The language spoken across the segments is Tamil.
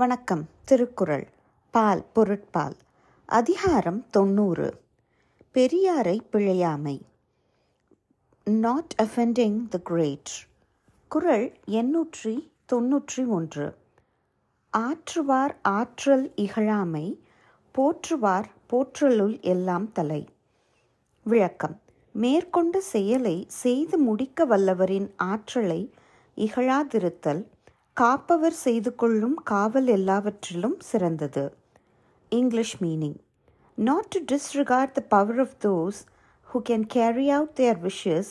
வணக்கம். திருக்குறள். பால் பொருட்பால். அதிகாரம் தொண்ணூறு. பெரியாரை பிழையாமை. நாட் அஃபெண்டிங் த கிரேட் குறள் எண்ணூற்றி தொன்னூற்றி ஒன்று. ஆற்றுவார் ஆற்றல் இகழாமை போற்றுவார் போற்றலுள் எல்லாம் தலை. விளக்கம். மேற்கொண்ட செயலை செய்து முடிக்க வல்லவரின் ஆற்றலை இகழாதிருத்தல் காப்பவர் செய்து கொள்ளும் காவல் எல்லாவற்றிலும் சிறந்தது English meaning not to disregard the power of those who can carry out their wishes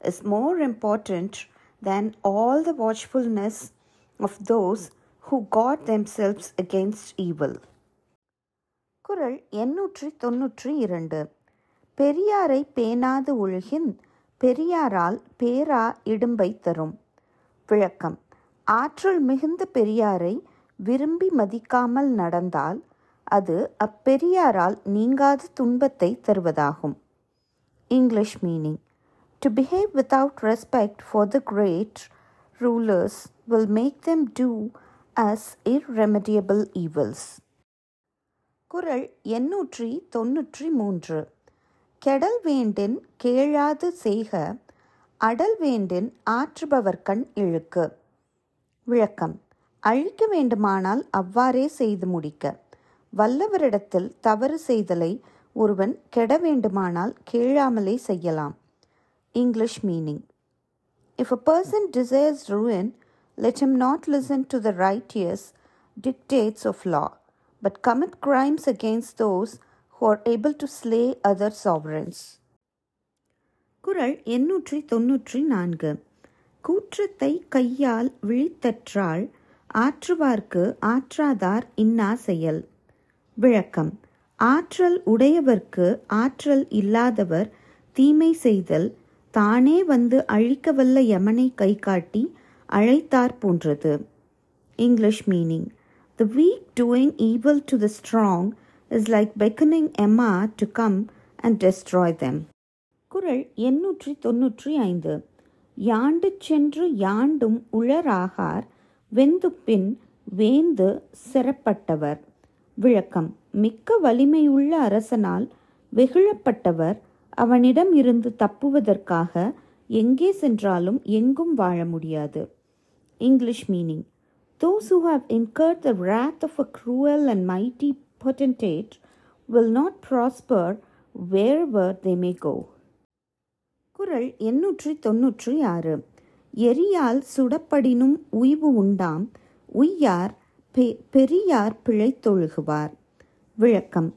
is more important than all the watchfulness of those who guard themselves against evil குரல் எண்ணூற்றி தொன்னூற்றி இரண்டு பெரியாரை பேணாது ஒழுகின் பெரியாரால் பேரா இடும்பை தரும் விளக்கம் ஆற்றல் மிகுந்த பெரியாரை விரும்பி மதிக்காமல் நடந்தால் அது அப்பெரியாரால் நீங்காத துன்பத்தை தருவதாகும். English meaning to behave without respect for the great rulers will make them do us irremediable evils குரல் எண்ணூற்றி தொன்னூற்றி மூன்று. கெடல் வேண்டின் கேளாது செய்க அடல் வேண்டின் ஆற்றுபவர்கண் இழுக்கு. விளக்கம் அழிக்க வேண்டுமானால் அவ்வாறே செய்து முடிக்க வல்லவரிடத்தில் தவறு செய்தலை ஒருவன் கெட வேண்டுமானால் கேளாமலே செய்யலாம் English meaning if a person desires ruin let him not listen to the righteous dictates of law but commit crimes against those who are able to slay other sovereigns குறள் எண்ணூற்றி தொன்னூற்றி நான்கு கூற்றத்தை கையால் விழித்தற்றால் ஆற்றுவார்க்கு ஆற்றாதார் இன்னா செயல் விளக்கம். ஆற்றல் உடையவர்க்கு ஆற்றல் இல்லாதவர் தீமை செய்தல் தானே வந்து அழிக்கவல்ல யமனை கை காட்டி அழைத்தார் போன்றது. English meaning. The weak doing evil to the strong is like beckoning Yama to come and destroy them குரல் எண்ணூற்றி தொன்னூற்றி ஐந்து. யாண்டு சென்று யாண்டும் உளராகார் வெந்துப்பின் வேந்து சிறப்பட்டவர். விளக்கம் மிக்க வலிமையுள்ள அரசனால் வெகுழப்பட்டவர் அவனிடம் இருந்து தப்புவதற்காக எங்கே சென்றாலும் எங்கும் வாழ முடியாது. English meaning those who have incurred the wrath of a cruel and mighty potentate will not prosper wherever they may go குரல் எண்ணூற்றி தொன்னூற்றி ஆறு. எரியால் சுடப்படினும் உய்வு உண்டாம். உய்யார் பெ பெரியார் பிழைத்தொழுகுவார் விளக்கம்.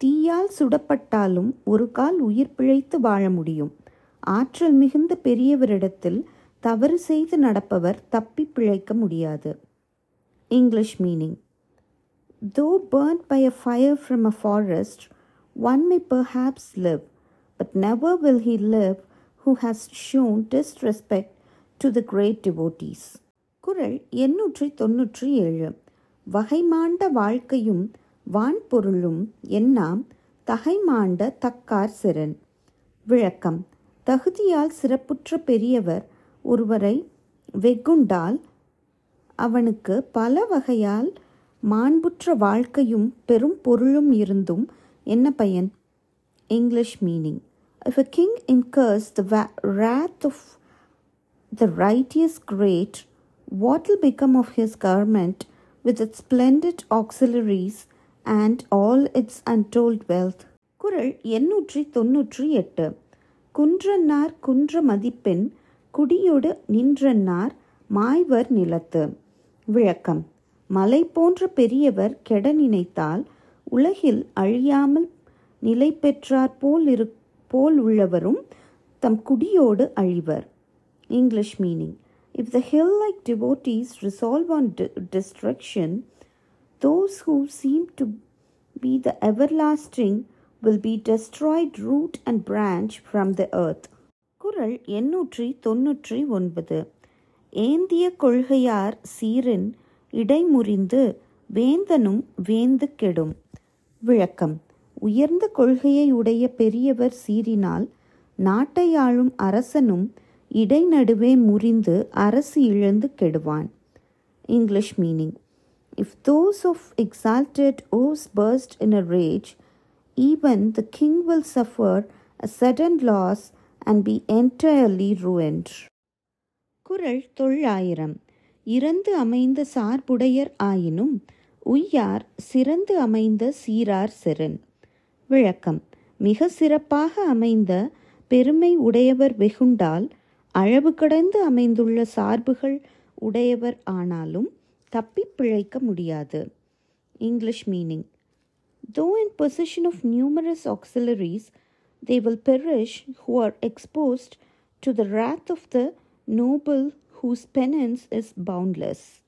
தீயால் சுடப்பட்டாலும் ஒரு கால் உயிர் பிழைத்து வாழ முடியும். ஆற்றல் மிகுந்த பெரியவரிடத்தில் தவறு செய்து நடப்பவர் தப்பி பிழைக்க முடியாது. English meaning. Though burnt by a fire from a forest one may perhaps live but never will he live who has shown disrespect to the great devotees. குரல் எண்ணூற்றி தொன்னூற்றி ஏழு வகைமாண்ட வாழ்க்கையும் வான்பொருளும் எண்ணாம் தகைமாண்ட தக்கார் சிறன். விளக்கம். தகுதியால் சிறப்புற்ற பெரியவர் ஒருவரை வெகுண்டால் அவனுக்கு பல வகையால் மாண்புற்ற வாழ்க்கையும் பெரும் பொருளும் இருந்தும் என்ன பயன்? English meaning If a king incurs the wrath of the righteous great, what will become of his government with its splendid auxiliaries and all its untold wealth? குறள் எண்ணூற்றி தொன்னூற்றி எட்டு குன்றன்னார் குன்ற மதிப்பெண் குடியொடு நின்றன்னார் மாய்வர் நிலத்து விளக்கம் மலை போன்ற பெரியவர் கெட நினைத்தால் உலகில் அழியாமல் நிலை பெற்றார் போல் இரு போல் உள்ளவரும் தம் குடியோடு அழிவர். English meaning if the hill like devotees resolve on destruction those who seem to be the everlasting will be destroyed root and branch from the earth குறள் எண்ணூற்றி தொன்னூற்றி ஒன்பது. ஏந்திய கொள்கையார் சீரின் இடைமுறிந்து வேந்தனும் வேந்து கெடும். விளக்கம். உயர்ந்த கொள்கையை உடைய பெரியவர் சீறினால் நாட்டை ஆளும் அரசனும் இடைநடுவே முறிந்து அரசு இழந்து கெடுவான் English meaning if those of exalted vows burst in a rage even the king will suffer a sudden loss and be entirely ruined குரல் தொள்ளாயிரம் இறந்து அமைந்த சார்புடையர் ஆயினும் உய்யார் சிறந்து அமைந்த சீரார் செரன் விளக்கம் மிக சிறப்பாக அமைந்த பெருமை உடையவர் வெகுண்டால் அளவு கடந்து அமைந்துள்ள சார்புகள் உடையவர் ஆனாலும் தப்பி பிழைக்க முடியாது English meaning though in possession of numerous auxiliaries they will perish who are exposed to the wrath of the noble whose penance is boundless.